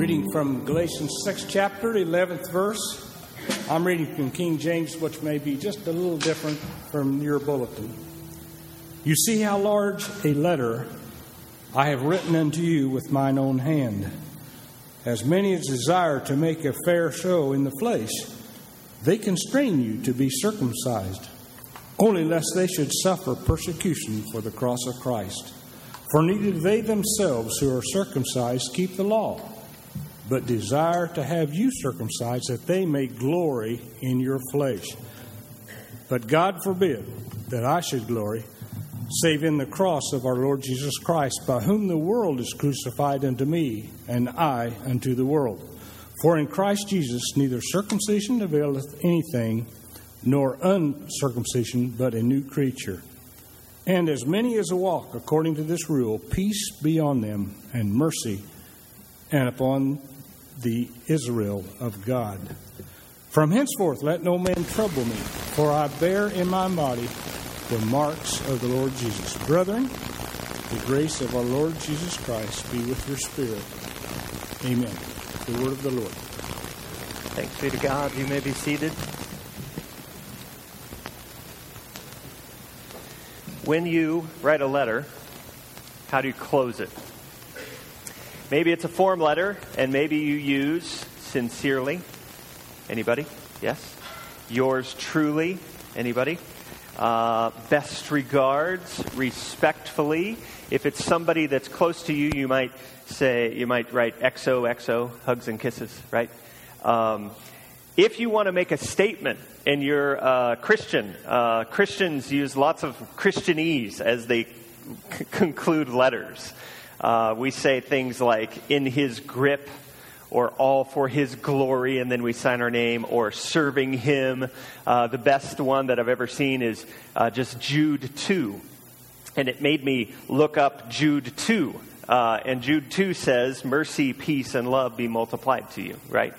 Reading from Galatians 6 chapter, 11th verse. I'm reading from King James, which may be just a little different from your bulletin. You see how large a letter I have written unto you with mine own hand. As many as desire to make a fair show in the flesh, they constrain you to be circumcised, only lest they should suffer persecution for the cross of Christ. For neither they themselves who are circumcised keep the law, but desire to have you circumcised, that they may glory in your flesh. But God forbid that I should glory, save in the cross of our Lord Jesus Christ, by whom the world is crucified unto me, and I unto the world. For in Christ Jesus neither circumcision availeth anything, nor uncircumcision, but a new creature. And as many as walk according to this rule, peace be on them, and mercy, and upon the Israel of God. From henceforth let no man trouble me, for I bear in my body the marks of the Lord Jesus. Brethren, the grace of our Lord Jesus Christ be with your spirit. Amen. The word of the Lord. Thanks be to God. You may be seated. When you write a letter, how do you close it? Maybe it's a form letter, and maybe you use sincerely. Anybody? Yes? Yours truly. Anybody? Uh, best regards, respectfully. If it's somebody that's close to you, you might say, you might write XOXO, hugs and kisses, right? Um, if you want to make a statement and you're a Christian, uh, Christians use lots of Christianese as they c- conclude letters. Uh, we say things like, in his grip, or all for his glory, and then we sign our name, or serving him. Uh, the best one that I've ever seen is uh, just Jude 2. And it made me look up Jude 2. Uh, and Jude 2 says, Mercy, peace, and love be multiplied to you, right?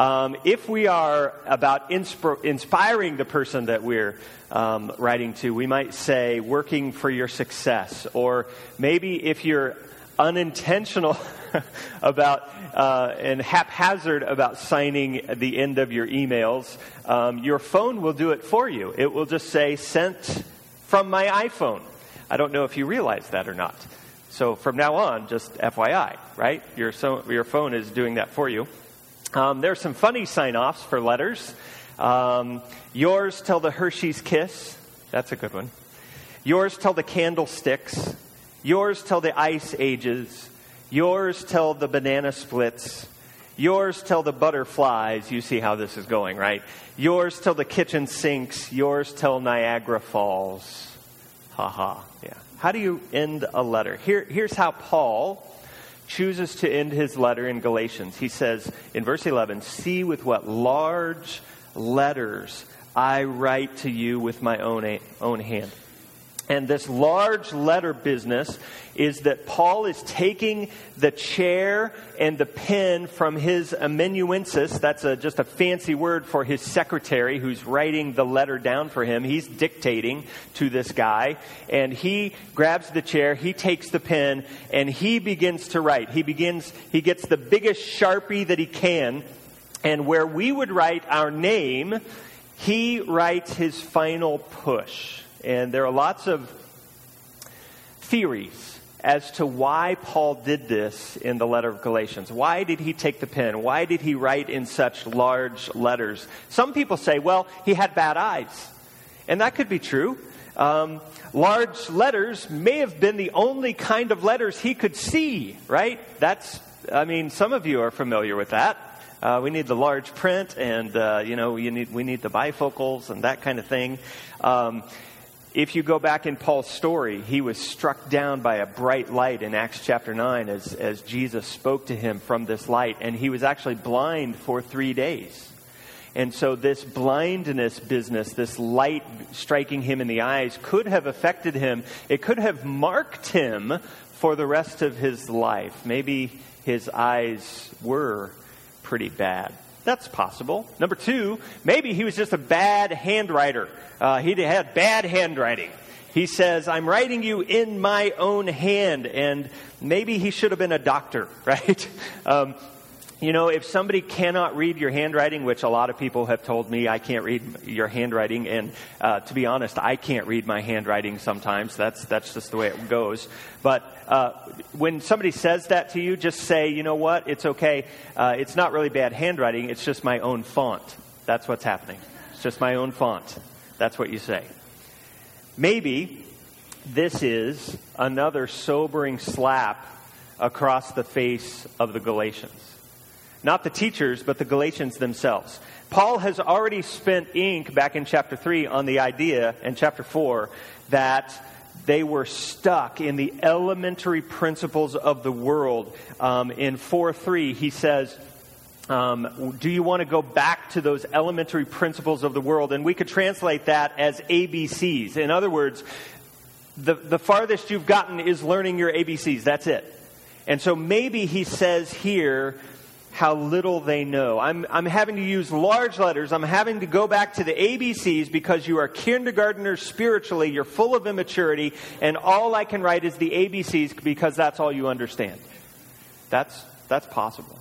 Um, if we are about insp- inspiring the person that we're um, writing to, we might say working for your success. Or maybe if you're unintentional about uh, and haphazard about signing the end of your emails, um, your phone will do it for you. It will just say, sent from my iPhone. I don't know if you realize that or not. So from now on, just FYI, right? Your, so, your phone is doing that for you. Um, there are some funny sign offs for letters. Um, yours tell the Hershey's Kiss. That's a good one. Yours tell the candlesticks. Yours tell the ice ages. Yours tell the banana splits. Yours tell the butterflies. You see how this is going, right? Yours tell the kitchen sinks. Yours tell Niagara Falls. Ha ha. Yeah. How do you end a letter? Here, here's how Paul chooses to end his letter in Galatians. He says in verse 11, See with what large letters I write to you with my own, own hand. And this large letter business is that Paul is taking the chair and the pen from his amanuensis. That's a, just a fancy word for his secretary who's writing the letter down for him. He's dictating to this guy. And he grabs the chair, he takes the pen, and he begins to write. He begins, he gets the biggest sharpie that he can. And where we would write our name, he writes his final push. And there are lots of theories as to why Paul did this in the letter of Galatians. Why did he take the pen? Why did he write in such large letters? Some people say, well, he had bad eyes. And that could be true. Um, large letters may have been the only kind of letters he could see, right? That's, I mean, some of you are familiar with that. Uh, we need the large print, and uh, you know, you need, we need the bifocals and that kind of thing. Um, if you go back in Paul's story, he was struck down by a bright light in Acts chapter 9 as, as Jesus spoke to him from this light, and he was actually blind for three days. And so, this blindness business, this light striking him in the eyes, could have affected him. It could have marked him for the rest of his life. Maybe his eyes were pretty bad. That's possible. Number two, maybe he was just a bad handwriter. Uh, he had bad handwriting. He says, I'm writing you in my own hand. And maybe he should have been a doctor, right? um, You know, if somebody cannot read your handwriting, which a lot of people have told me I can't read your handwriting, and uh, to be honest, I can't read my handwriting sometimes. That's that's just the way it goes. But uh, when somebody says that to you, just say, you know what, it's okay. Uh, it's not really bad handwriting. It's just my own font. That's what's happening. It's just my own font. That's what you say. Maybe this is another sobering slap across the face of the Galatians. Not the teachers, but the Galatians themselves. Paul has already spent ink back in chapter 3 on the idea, in chapter 4, that they were stuck in the elementary principles of the world. Um, in 4 3, he says, um, do you want to go back to those elementary principles of the world? And we could translate that as ABCs. In other words, the, the farthest you've gotten is learning your ABCs. That's it. And so maybe he says here, how little they know. I'm, I'm having to use large letters. I'm having to go back to the ABCs because you are kindergarteners spiritually. You're full of immaturity, and all I can write is the ABCs because that's all you understand. That's, that's possible.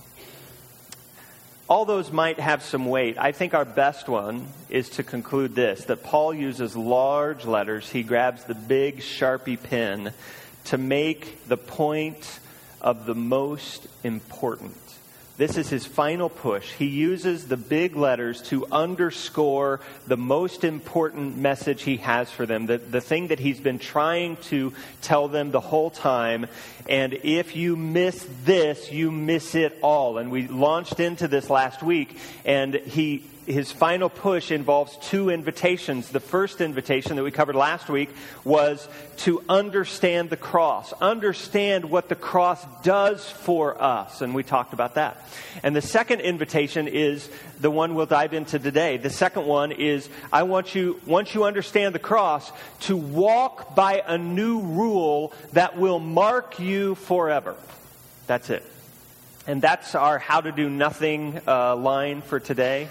All those might have some weight. I think our best one is to conclude this that Paul uses large letters. He grabs the big Sharpie pen to make the point of the most important. This is his final push. He uses the big letters to underscore the most important message he has for them, the, the thing that he's been trying to tell them the whole time. And if you miss this, you miss it all. And we launched into this last week, and he his final push involves two invitations. The first invitation that we covered last week was to understand the cross, understand what the cross does for us, and we talked about that. And the second invitation is the one we'll dive into today. The second one is I want you, once you understand the cross, to walk by a new rule that will mark you forever. That's it. And that's our how to do nothing uh, line for today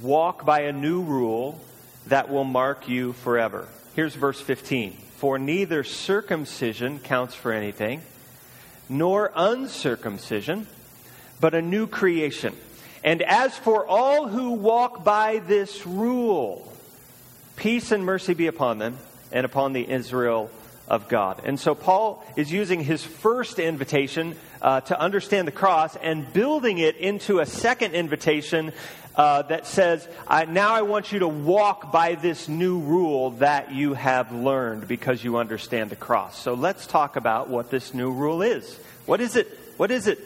walk by a new rule that will mark you forever. Here's verse 15 For neither circumcision counts for anything, nor uncircumcision, but a new creation. And as for all who walk by this rule, peace and mercy be upon them and upon the Israel of God. And so Paul is using his first invitation uh, to understand the cross and building it into a second invitation uh, that says, I, Now I want you to walk by this new rule that you have learned because you understand the cross. So let's talk about what this new rule is. What is it? What is it?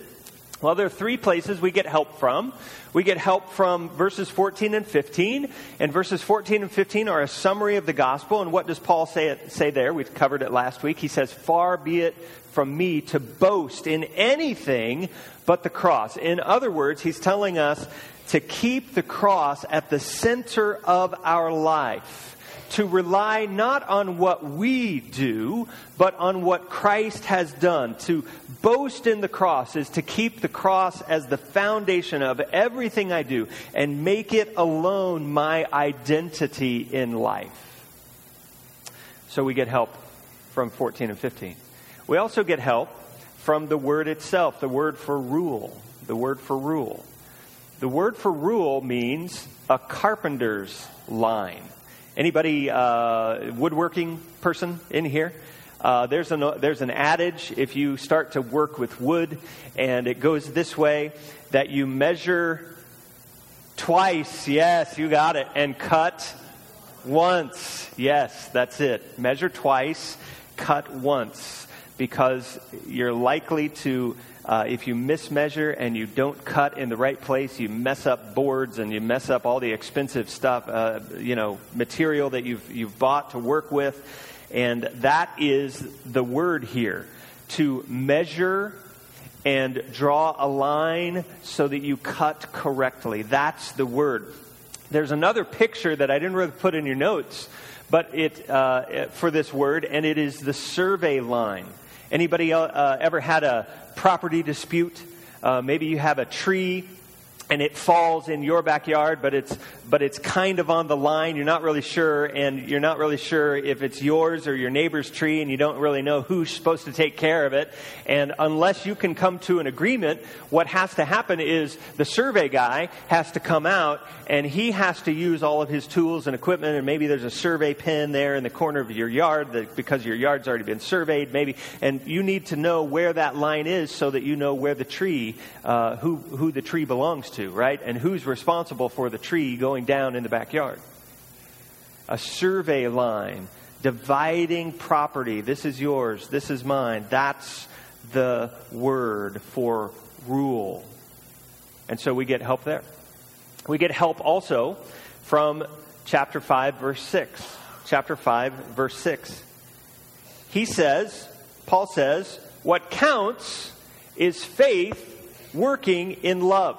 Well, there are three places we get help from. We get help from verses 14 and 15. And verses 14 and 15 are a summary of the gospel. And what does Paul say, say there? We've covered it last week. He says, Far be it from me to boast in anything but the cross. In other words, he's telling us to keep the cross at the center of our life to rely not on what we do, but on what Christ has done. To boast in the cross is to keep the cross as the foundation of everything I do and make it alone my identity in life. So we get help from 14 and 15. We also get help from the word itself, the word for rule. The word for rule. The word for rule means a carpenter's line. Anybody uh, woodworking person in here? Uh, there's, an, there's an adage if you start to work with wood, and it goes this way that you measure twice, yes, you got it, and cut once. Yes, that's it. Measure twice, cut once, because you're likely to uh, if you mismeasure and you don't cut in the right place, you mess up boards and you mess up all the expensive stuff, uh, you know, material that you've, you've bought to work with. And that is the word here to measure and draw a line so that you cut correctly. That's the word. There's another picture that I didn't really put in your notes, but it uh, for this word, and it is the survey line. Anybody uh, ever had a property dispute? Uh, maybe you have a tree and it falls in your backyard, but it's but it's kind of on the line. You're not really sure, and you're not really sure if it's yours or your neighbor's tree, and you don't really know who's supposed to take care of it. And unless you can come to an agreement, what has to happen is the survey guy has to come out, and he has to use all of his tools and equipment. And maybe there's a survey pin there in the corner of your yard that, because your yard's already been surveyed, maybe, and you need to know where that line is so that you know where the tree, uh, who who the tree belongs to, right, and who's responsible for the tree going going down in the backyard. A survey line dividing property. This is yours, this is mine. That's the word for rule. And so we get help there. We get help also from chapter 5, verse 6. Chapter 5, verse 6. He says, Paul says, what counts is faith working in love.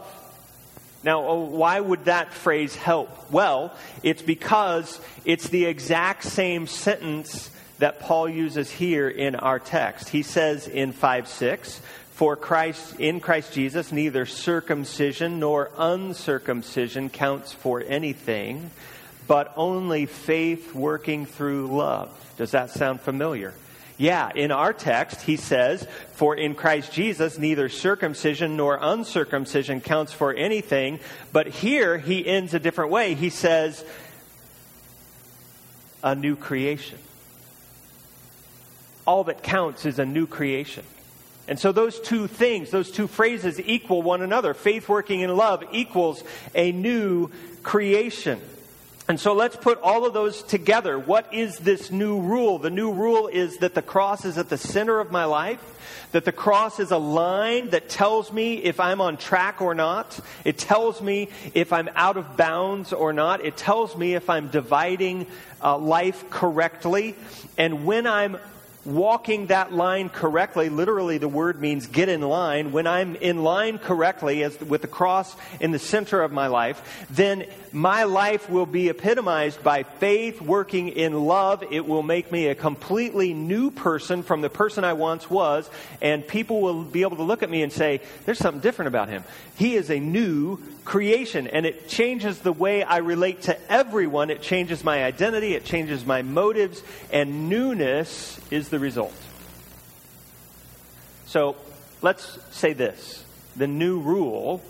Now, oh, why would that phrase help? Well, it's because it's the exact same sentence that Paul uses here in our text. He says in 5 6, For Christ, in Christ Jesus, neither circumcision nor uncircumcision counts for anything, but only faith working through love. Does that sound familiar? Yeah, in our text, he says, For in Christ Jesus, neither circumcision nor uncircumcision counts for anything. But here, he ends a different way. He says, A new creation. All that counts is a new creation. And so those two things, those two phrases equal one another. Faith working in love equals a new creation. And so let's put all of those together. What is this new rule? The new rule is that the cross is at the center of my life, that the cross is a line that tells me if I'm on track or not. It tells me if I'm out of bounds or not. It tells me if I'm dividing uh, life correctly. And when I'm walking that line correctly, literally the word means get in line. When I'm in line correctly, as with the cross in the center of my life, then my life will be epitomized by faith working in love. It will make me a completely new person from the person I once was, and people will be able to look at me and say, "There's something different about him. He is a new creation, and it changes the way I relate to everyone. It changes my identity, it changes my motives, and newness is the result. So let's say this the new rule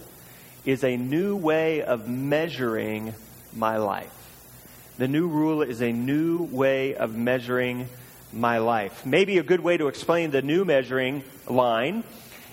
is a new way of measuring my life. The new rule is a new way of measuring my life. Maybe a good way to explain the new measuring line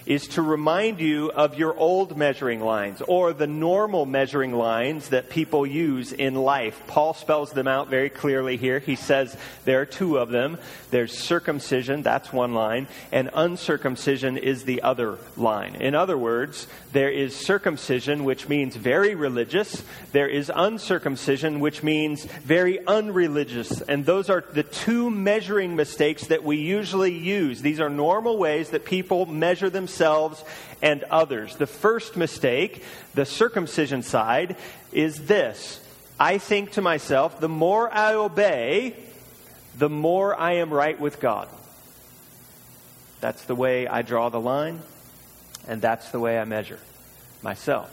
is to remind you of your old measuring lines or the normal measuring lines that people use in life. Paul spells them out very clearly here. He says there are two of them. There's circumcision, that's one line, and uncircumcision is the other line. In other words, there is circumcision, which means very religious. There is uncircumcision, which means very unreligious. And those are the two measuring mistakes that we usually use. These are normal ways that people measure themselves themselves and others. The first mistake, the circumcision side, is this I think to myself, the more I obey, the more I am right with God. That's the way I draw the line, and that's the way I measure myself.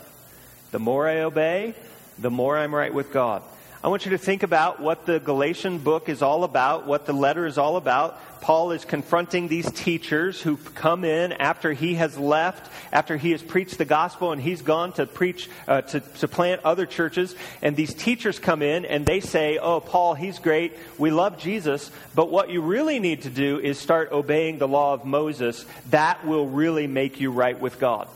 The more I obey, the more I'm right with God. I want you to think about what the Galatian book is all about, what the letter is all about. Paul is confronting these teachers who've come in after he has left, after he has preached the gospel and he's gone to preach, uh, to, to plant other churches. And these teachers come in and they say, Oh, Paul, he's great. We love Jesus. But what you really need to do is start obeying the law of Moses. That will really make you right with God.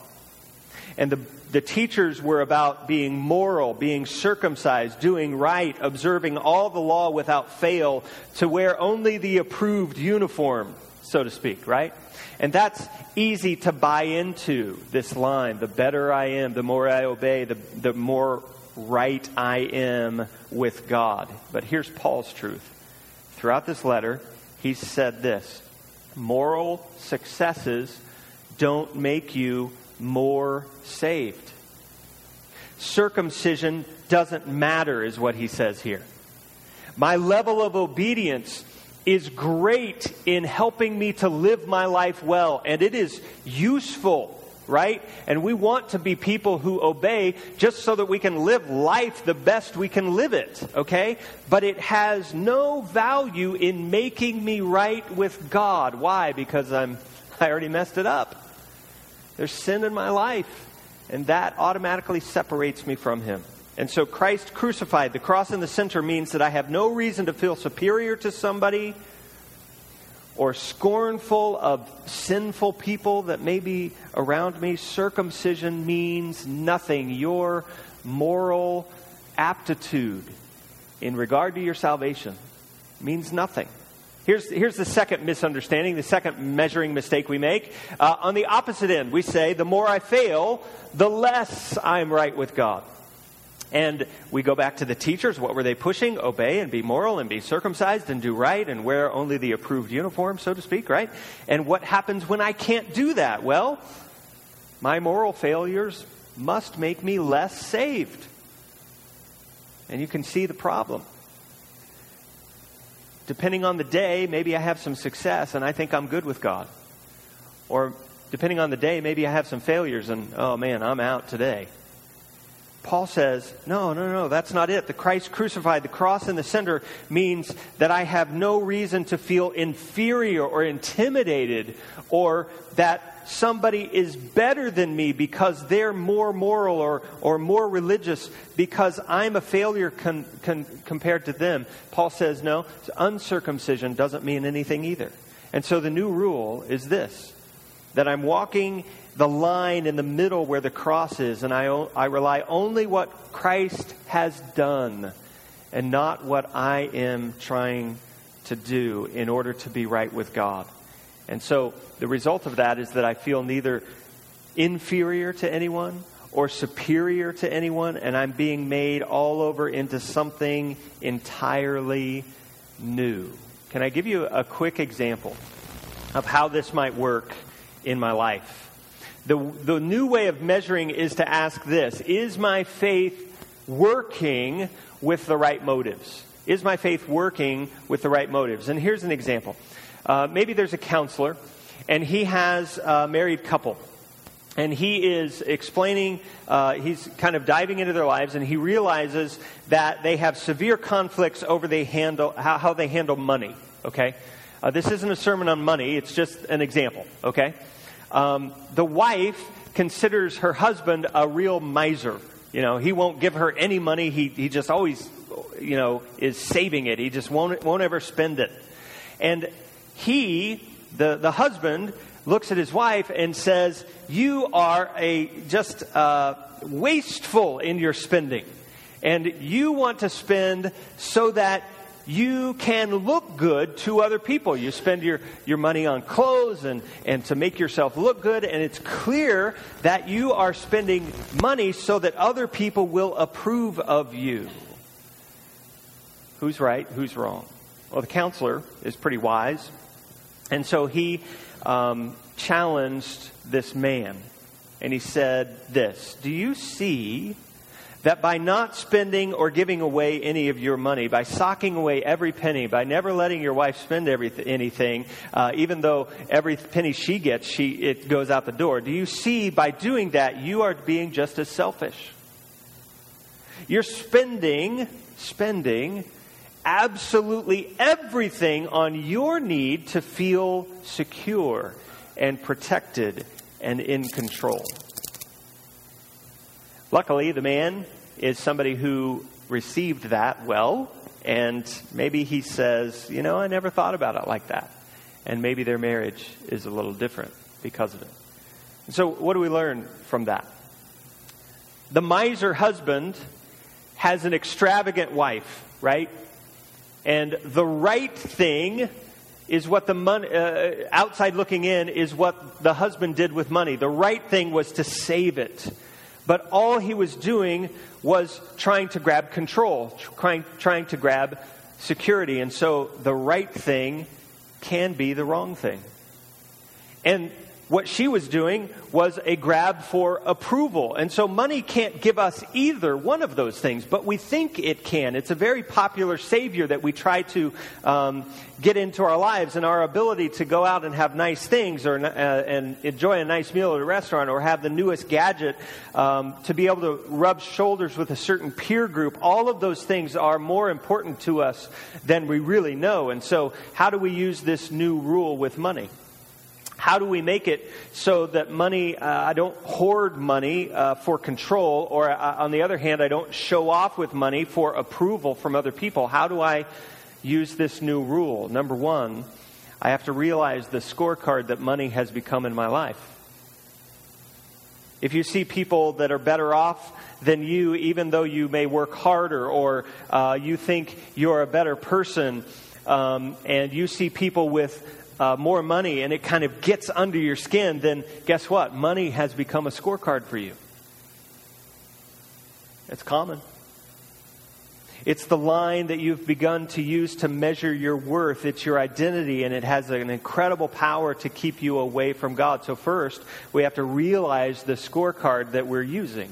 And the the teachers were about being moral, being circumcised, doing right, observing all the law without fail, to wear only the approved uniform, so to speak, right? And that's easy to buy into, this line. The better I am, the more I obey, the, the more right I am with God. But here's Paul's truth. Throughout this letter, he said this moral successes don't make you more saved. Circumcision doesn't matter, is what he says here. My level of obedience is great in helping me to live my life well, and it is useful right? And we want to be people who obey just so that we can live life the best we can live it, okay? But it has no value in making me right with God. Why? Because I'm I already messed it up. There's sin in my life, and that automatically separates me from him. And so Christ crucified, the cross in the center means that I have no reason to feel superior to somebody or scornful of sinful people that may be around me. Circumcision means nothing. Your moral aptitude in regard to your salvation means nothing. Here's, here's the second misunderstanding, the second measuring mistake we make. Uh, on the opposite end, we say, the more I fail, the less I'm right with God. And we go back to the teachers. What were they pushing? Obey and be moral and be circumcised and do right and wear only the approved uniform, so to speak, right? And what happens when I can't do that? Well, my moral failures must make me less saved. And you can see the problem. Depending on the day, maybe I have some success and I think I'm good with God. Or depending on the day, maybe I have some failures and, oh man, I'm out today. Paul says, no, no, no, that's not it. The Christ crucified, the cross in the center means that I have no reason to feel inferior or intimidated or that somebody is better than me because they're more moral or, or more religious because I'm a failure con, con, compared to them. Paul says, no, uncircumcision doesn't mean anything either. And so the new rule is this that I'm walking the line in the middle where the cross is, and I, I rely only what Christ has done and not what I am trying to do in order to be right with God. And so the result of that is that I feel neither inferior to anyone or superior to anyone, and I'm being made all over into something entirely new. Can I give you a quick example of how this might work in my life? The, the new way of measuring is to ask this Is my faith working with the right motives? Is my faith working with the right motives? And here's an example. Uh, maybe there's a counselor, and he has a married couple. And he is explaining, uh, he's kind of diving into their lives, and he realizes that they have severe conflicts over they handle, how, how they handle money. Okay? Uh, this isn't a sermon on money, it's just an example. Okay? Um, the wife considers her husband a real miser. You know, he won't give her any money. He, he just always, you know, is saving it. He just won't, won't ever spend it. And he, the, the husband, looks at his wife and says, You are a just uh, wasteful in your spending. And you want to spend so that you can look good to other people. You spend your, your money on clothes and, and to make yourself look good, and it's clear that you are spending money so that other people will approve of you. Who's right? Who's wrong? Well, the counselor is pretty wise, and so he um, challenged this man, and he said this Do you see that by not spending or giving away any of your money, by socking away every penny, by never letting your wife spend anything, uh, even though every penny she gets, she, it goes out the door, do you see by doing that you are being just as selfish? You're spending, spending absolutely everything on your need to feel secure and protected and in control. Luckily, the man is somebody who received that well, and maybe he says, You know, I never thought about it like that. And maybe their marriage is a little different because of it. So, what do we learn from that? The miser husband has an extravagant wife, right? And the right thing is what the money, uh, outside looking in, is what the husband did with money. The right thing was to save it but all he was doing was trying to grab control, trying, trying to grab security. And so the right thing can be the wrong thing. And what she was doing was a grab for approval. And so money can't give us either one of those things, but we think it can. It's a very popular savior that we try to um, get into our lives, and our ability to go out and have nice things or uh, and enjoy a nice meal at a restaurant or have the newest gadget um, to be able to rub shoulders with a certain peer group. All of those things are more important to us than we really know. And so, how do we use this new rule with money? How do we make it so that money, uh, I don't hoard money uh, for control, or uh, on the other hand, I don't show off with money for approval from other people? How do I use this new rule? Number one, I have to realize the scorecard that money has become in my life. If you see people that are better off than you, even though you may work harder or uh, you think you're a better person, um, and you see people with uh, more money and it kind of gets under your skin, then guess what? Money has become a scorecard for you. It's common. It's the line that you've begun to use to measure your worth. It's your identity, and it has an incredible power to keep you away from God. So, first, we have to realize the scorecard that we're using.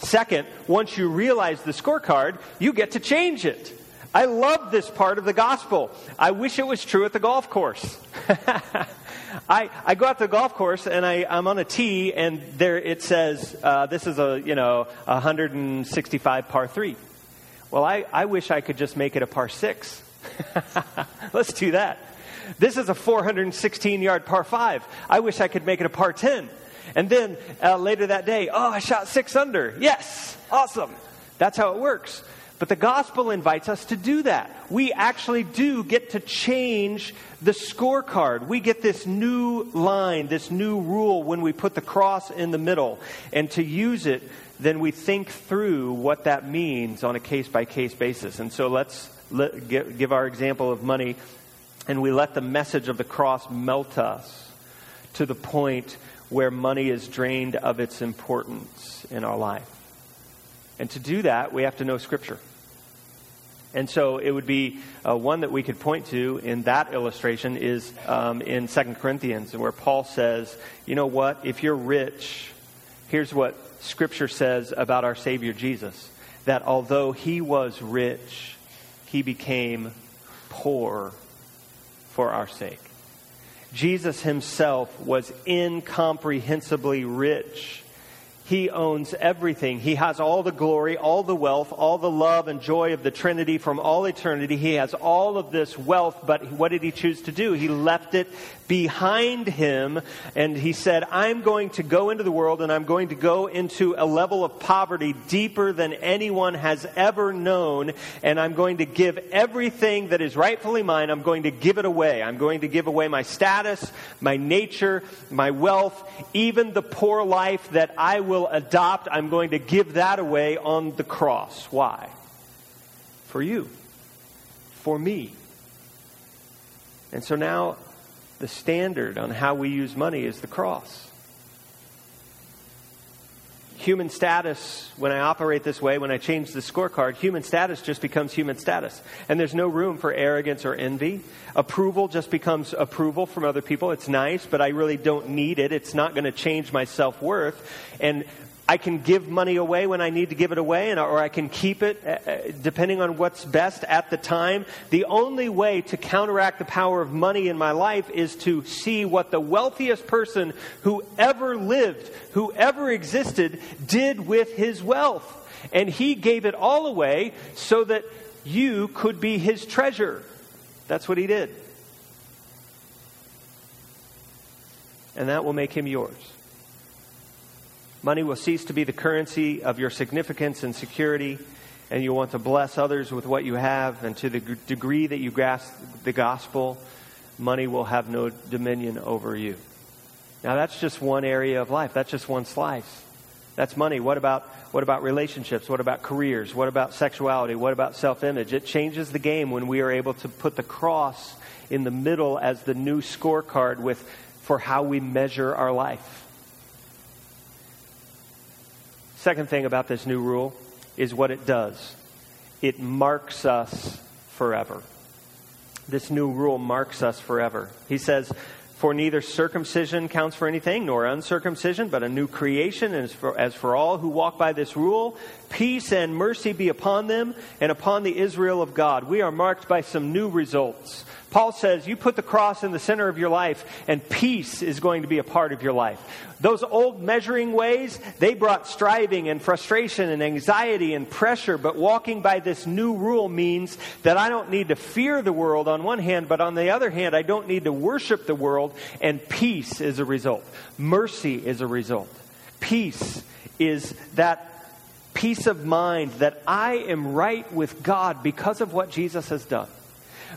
Second, once you realize the scorecard, you get to change it. I love this part of the gospel. I wish it was true at the golf course. I, I go out to the golf course and I, I'm on a tee and there it says, uh, this is a, you know, 165 par three. Well, I, I wish I could just make it a par six. Let's do that. This is a 416 yard par five. I wish I could make it a par 10. And then uh, later that day, oh, I shot six under. Yes, awesome. That's how it works. But the gospel invites us to do that. We actually do get to change the scorecard. We get this new line, this new rule when we put the cross in the middle. And to use it, then we think through what that means on a case by case basis. And so let's let, give, give our example of money, and we let the message of the cross melt us to the point where money is drained of its importance in our life. And to do that, we have to know Scripture. And so it would be uh, one that we could point to in that illustration is um, in 2 Corinthians, where Paul says, you know what, if you're rich, here's what Scripture says about our Savior Jesus that although he was rich, he became poor for our sake. Jesus himself was incomprehensibly rich he owns everything. He has all the glory, all the wealth, all the love and joy of the Trinity from all eternity. He has all of this wealth, but what did he choose to do? He left it behind him and he said, I'm going to go into the world and I'm going to go into a level of poverty deeper than anyone has ever known and I'm going to give everything that is rightfully mine, I'm going to give it away. I'm going to give away my status, my nature, my wealth, even the poor life that I will adopt, I'm going to give that away on the cross. Why? For you. For me. And so now the standard on how we use money is the cross. Human status, when I operate this way, when I change the scorecard, human status just becomes human status. And there's no room for arrogance or envy. Approval just becomes approval from other people. It's nice, but I really don't need it. It's not going to change my self worth. And I can give money away when I need to give it away, and, or I can keep it uh, uh, depending on what's best at the time. The only way to counteract the power of money in my life is to see what the wealthiest person who ever lived, who ever existed, did with his wealth. And he gave it all away so that you could be his treasure. That's what he did. And that will make him yours. Money will cease to be the currency of your significance and security, and you'll want to bless others with what you have. And to the g- degree that you grasp the gospel, money will have no dominion over you. Now, that's just one area of life. That's just one slice. That's money. What about, what about relationships? What about careers? What about sexuality? What about self image? It changes the game when we are able to put the cross in the middle as the new scorecard with, for how we measure our life. Second thing about this new rule is what it does it marks us forever. This new rule marks us forever. He says, For neither circumcision counts for anything, nor uncircumcision, but a new creation. And as for, as for all who walk by this rule, peace and mercy be upon them and upon the Israel of God. We are marked by some new results. Paul says, You put the cross in the center of your life, and peace is going to be a part of your life. Those old measuring ways, they brought striving and frustration and anxiety and pressure, but walking by this new rule means that I don't need to fear the world on one hand, but on the other hand, I don't need to worship the world, and peace is a result. Mercy is a result. Peace is that peace of mind that I am right with God because of what Jesus has done.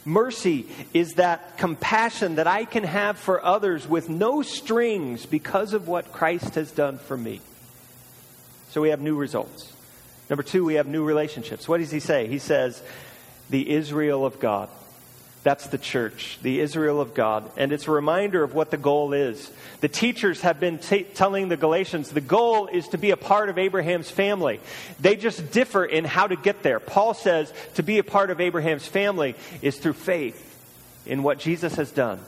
Mercy is that compassion that I can have for others with no strings because of what Christ has done for me. So we have new results. Number two, we have new relationships. What does he say? He says, the Israel of God. That's the church, the Israel of God. And it's a reminder of what the goal is. The teachers have been t- telling the Galatians the goal is to be a part of Abraham's family. They just differ in how to get there. Paul says to be a part of Abraham's family is through faith in what Jesus has done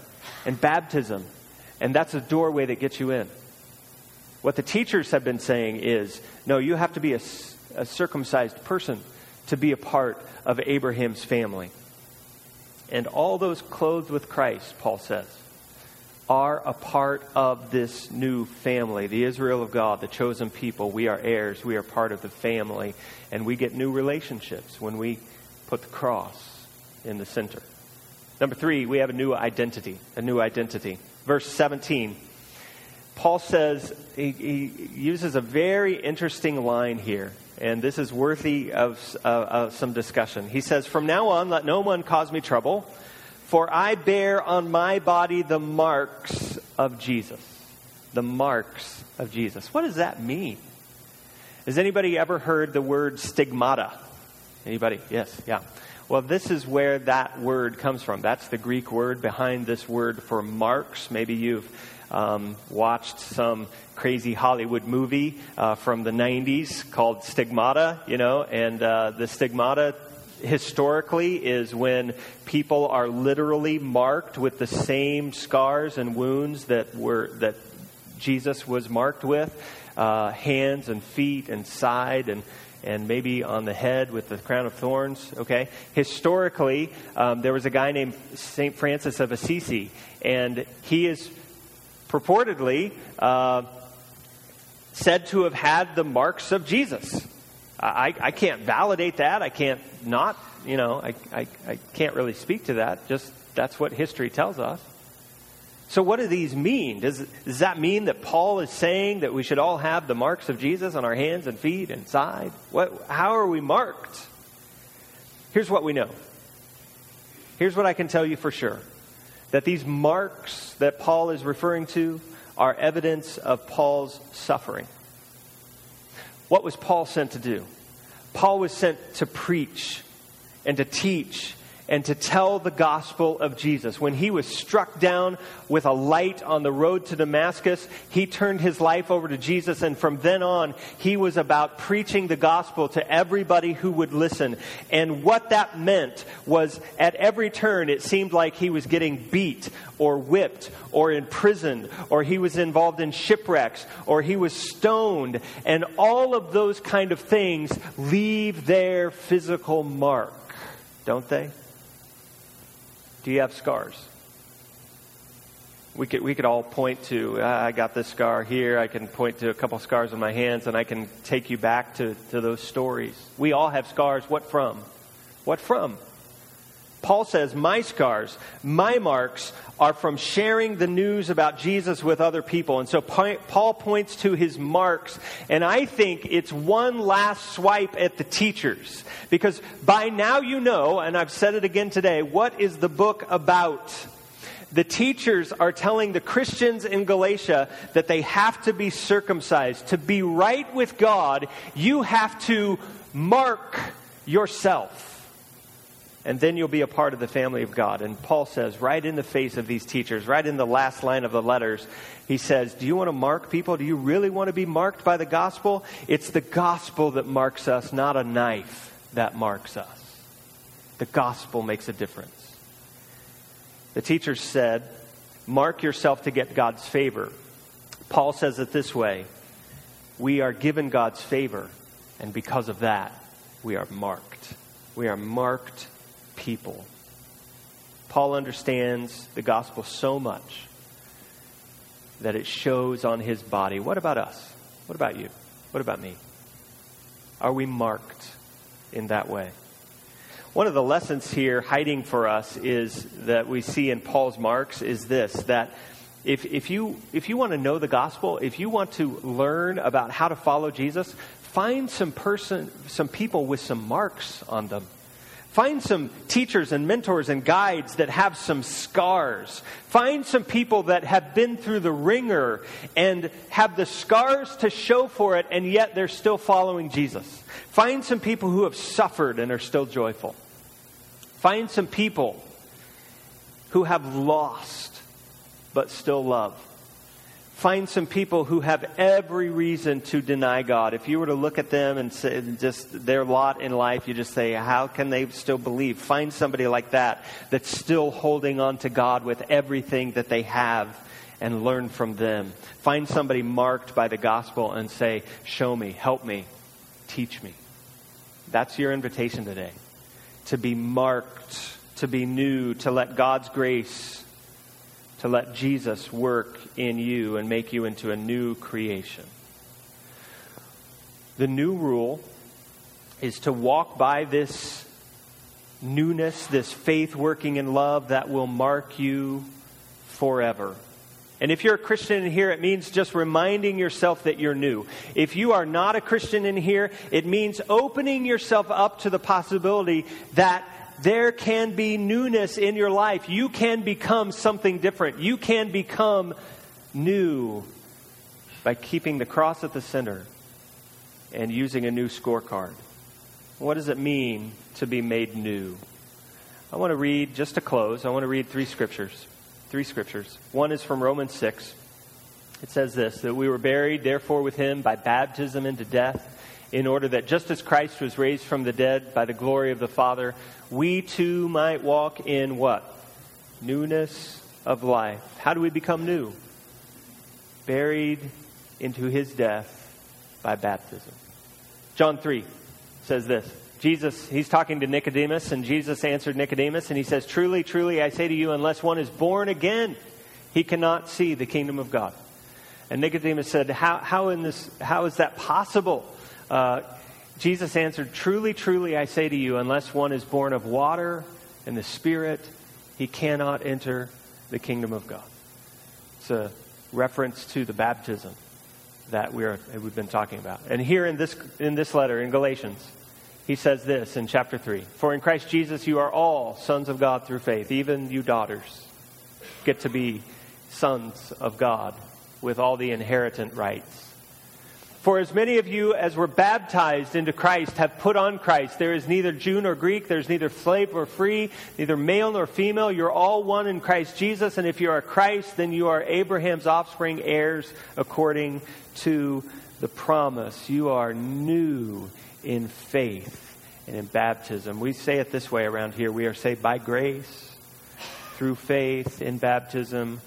and baptism. And that's a doorway that gets you in. What the teachers have been saying is no, you have to be a, a circumcised person to be a part of Abraham's family. And all those clothed with Christ, Paul says, are a part of this new family, the Israel of God, the chosen people. We are heirs. We are part of the family. And we get new relationships when we put the cross in the center. Number three, we have a new identity. A new identity. Verse 17. Paul says, he, he uses a very interesting line here and this is worthy of, uh, of some discussion. He says, From now on, let no one cause me trouble, for I bear on my body the marks of Jesus. The marks of Jesus. What does that mean? Has anybody ever heard the word stigmata? Anybody? Yes, yeah. Well, this is where that word comes from. That's the Greek word behind this word for marks. Maybe you've um, watched some crazy Hollywood movie uh, from the 90s called Stigmata, you know, and uh, the stigmata historically is when people are literally marked with the same scars and wounds that were that Jesus was marked with, uh, hands and feet and side and and maybe on the head with the crown of thorns. Okay, historically, um, there was a guy named Saint Francis of Assisi, and he is purportedly uh, said to have had the marks of Jesus. I, I can't validate that. I can't not, you know, I, I, I can't really speak to that. Just that's what history tells us. So, what do these mean? Does, does that mean that Paul is saying that we should all have the marks of Jesus on our hands and feet and side? What, how are we marked? Here's what we know. Here's what I can tell you for sure that these marks that Paul is referring to are evidence of Paul's suffering. What was Paul sent to do? Paul was sent to preach and to teach and to tell the gospel of Jesus. When he was struck down with a light on the road to Damascus, he turned his life over to Jesus, and from then on, he was about preaching the gospel to everybody who would listen. And what that meant was at every turn, it seemed like he was getting beat or whipped or imprisoned or he was involved in shipwrecks or he was stoned. And all of those kind of things leave their physical mark, don't they? Do you have scars? We could, we could all point to, uh, I got this scar here. I can point to a couple scars on my hands, and I can take you back to, to those stories. We all have scars. What from? What from? Paul says, My scars, my marks are from sharing the news about Jesus with other people. And so Paul points to his marks, and I think it's one last swipe at the teachers. Because by now you know, and I've said it again today, what is the book about? The teachers are telling the Christians in Galatia that they have to be circumcised. To be right with God, you have to mark yourself and then you'll be a part of the family of God. And Paul says, right in the face of these teachers, right in the last line of the letters, he says, Do you want to mark people? Do you really want to be marked by the gospel? It's the gospel that marks us, not a knife that marks us. The gospel makes a difference. The teachers said, Mark yourself to get God's favor. Paul says it this way We are given God's favor, and because of that, we are marked. We are marked people. Paul understands the gospel so much that it shows on his body. What about us? What about you? What about me? Are we marked in that way? One of the lessons here hiding for us is that we see in Paul's marks is this that if, if, you, if you want to know the gospel, if you want to learn about how to follow Jesus, find some person, some people with some marks on them. Find some teachers and mentors and guides that have some scars. Find some people that have been through the wringer and have the scars to show for it, and yet they're still following Jesus. Find some people who have suffered and are still joyful. Find some people who have lost but still love find some people who have every reason to deny God. If you were to look at them and say, just their lot in life, you just say, how can they still believe? Find somebody like that that's still holding on to God with everything that they have and learn from them. Find somebody marked by the gospel and say, show me, help me, teach me. That's your invitation today. To be marked, to be new, to let God's grace to let Jesus work in you and make you into a new creation. The new rule is to walk by this newness, this faith working in love that will mark you forever. And if you're a Christian in here, it means just reminding yourself that you're new. If you are not a Christian in here, it means opening yourself up to the possibility that there can be newness in your life. You can become something different. You can become new by keeping the cross at the center and using a new scorecard. What does it mean to be made new? I want to read, just to close, I want to read three scriptures. Three scriptures. One is from Romans 6. It says this that we were buried, therefore, with him by baptism into death, in order that just as Christ was raised from the dead by the glory of the Father, we too might walk in what? Newness of life. How do we become new? Buried into his death by baptism. John 3 says this. Jesus, he's talking to Nicodemus, and Jesus answered Nicodemus, and he says, Truly, truly, I say to you, unless one is born again, he cannot see the kingdom of God. And Nicodemus said, How, how, in this, how is that possible? Uh, Jesus answered, Truly, truly, I say to you, unless one is born of water and the Spirit, he cannot enter the kingdom of God. It's a reference to the baptism that we are, we've been talking about. And here in this, in this letter, in Galatians, he says this in chapter 3 For in Christ Jesus you are all sons of God through faith, even you daughters get to be sons of God with all the inheritant rights for as many of you as were baptized into Christ have put on Christ. There is neither Jew nor Greek, there's neither slave nor free, neither male nor female. You're all one in Christ Jesus. And if you are Christ, then you are Abraham's offspring, heirs according to the promise. You are new in faith and in baptism. We say it this way around here we are saved by grace, through faith, in baptism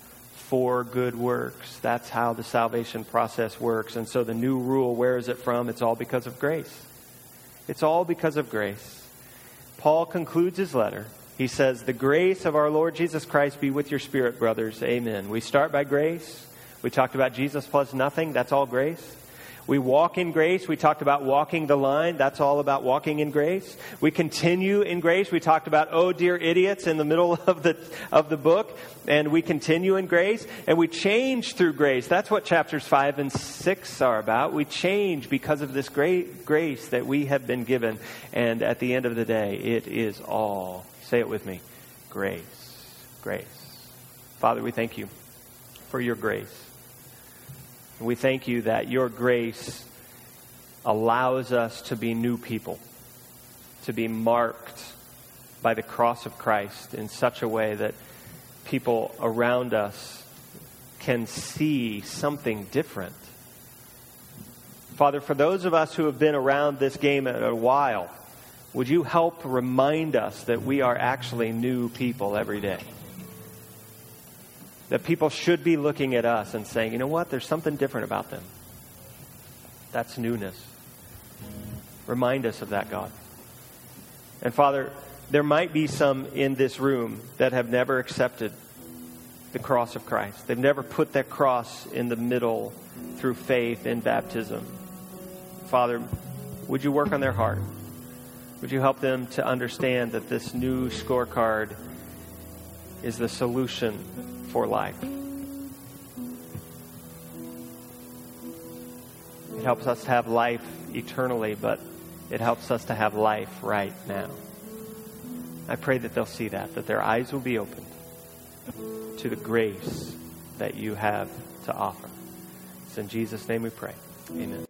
for good works. That's how the salvation process works. And so the new rule, where is it from? It's all because of grace. It's all because of grace. Paul concludes his letter. He says, The grace of our Lord Jesus Christ be with your spirit, brothers. Amen. We start by grace. We talked about Jesus plus nothing. That's all grace. We walk in grace. We talked about walking the line. That's all about walking in grace. We continue in grace. We talked about, oh, dear idiots in the middle of the, of the book. And we continue in grace. And we change through grace. That's what chapters 5 and 6 are about. We change because of this great grace that we have been given. And at the end of the day, it is all, say it with me, grace. Grace. Father, we thank you for your grace. We thank you that your grace allows us to be new people, to be marked by the cross of Christ in such a way that people around us can see something different. Father, for those of us who have been around this game a while, would you help remind us that we are actually new people every day? That people should be looking at us and saying, you know what, there's something different about them. That's newness. Remind us of that, God. And Father, there might be some in this room that have never accepted the cross of Christ. They've never put that cross in the middle through faith in baptism. Father, would you work on their heart? Would you help them to understand that this new scorecard is the solution for life? It helps us to have life eternally, but it helps us to have life right now. I pray that they'll see that, that their eyes will be opened to the grace that you have to offer. It's in Jesus' name we pray. Amen.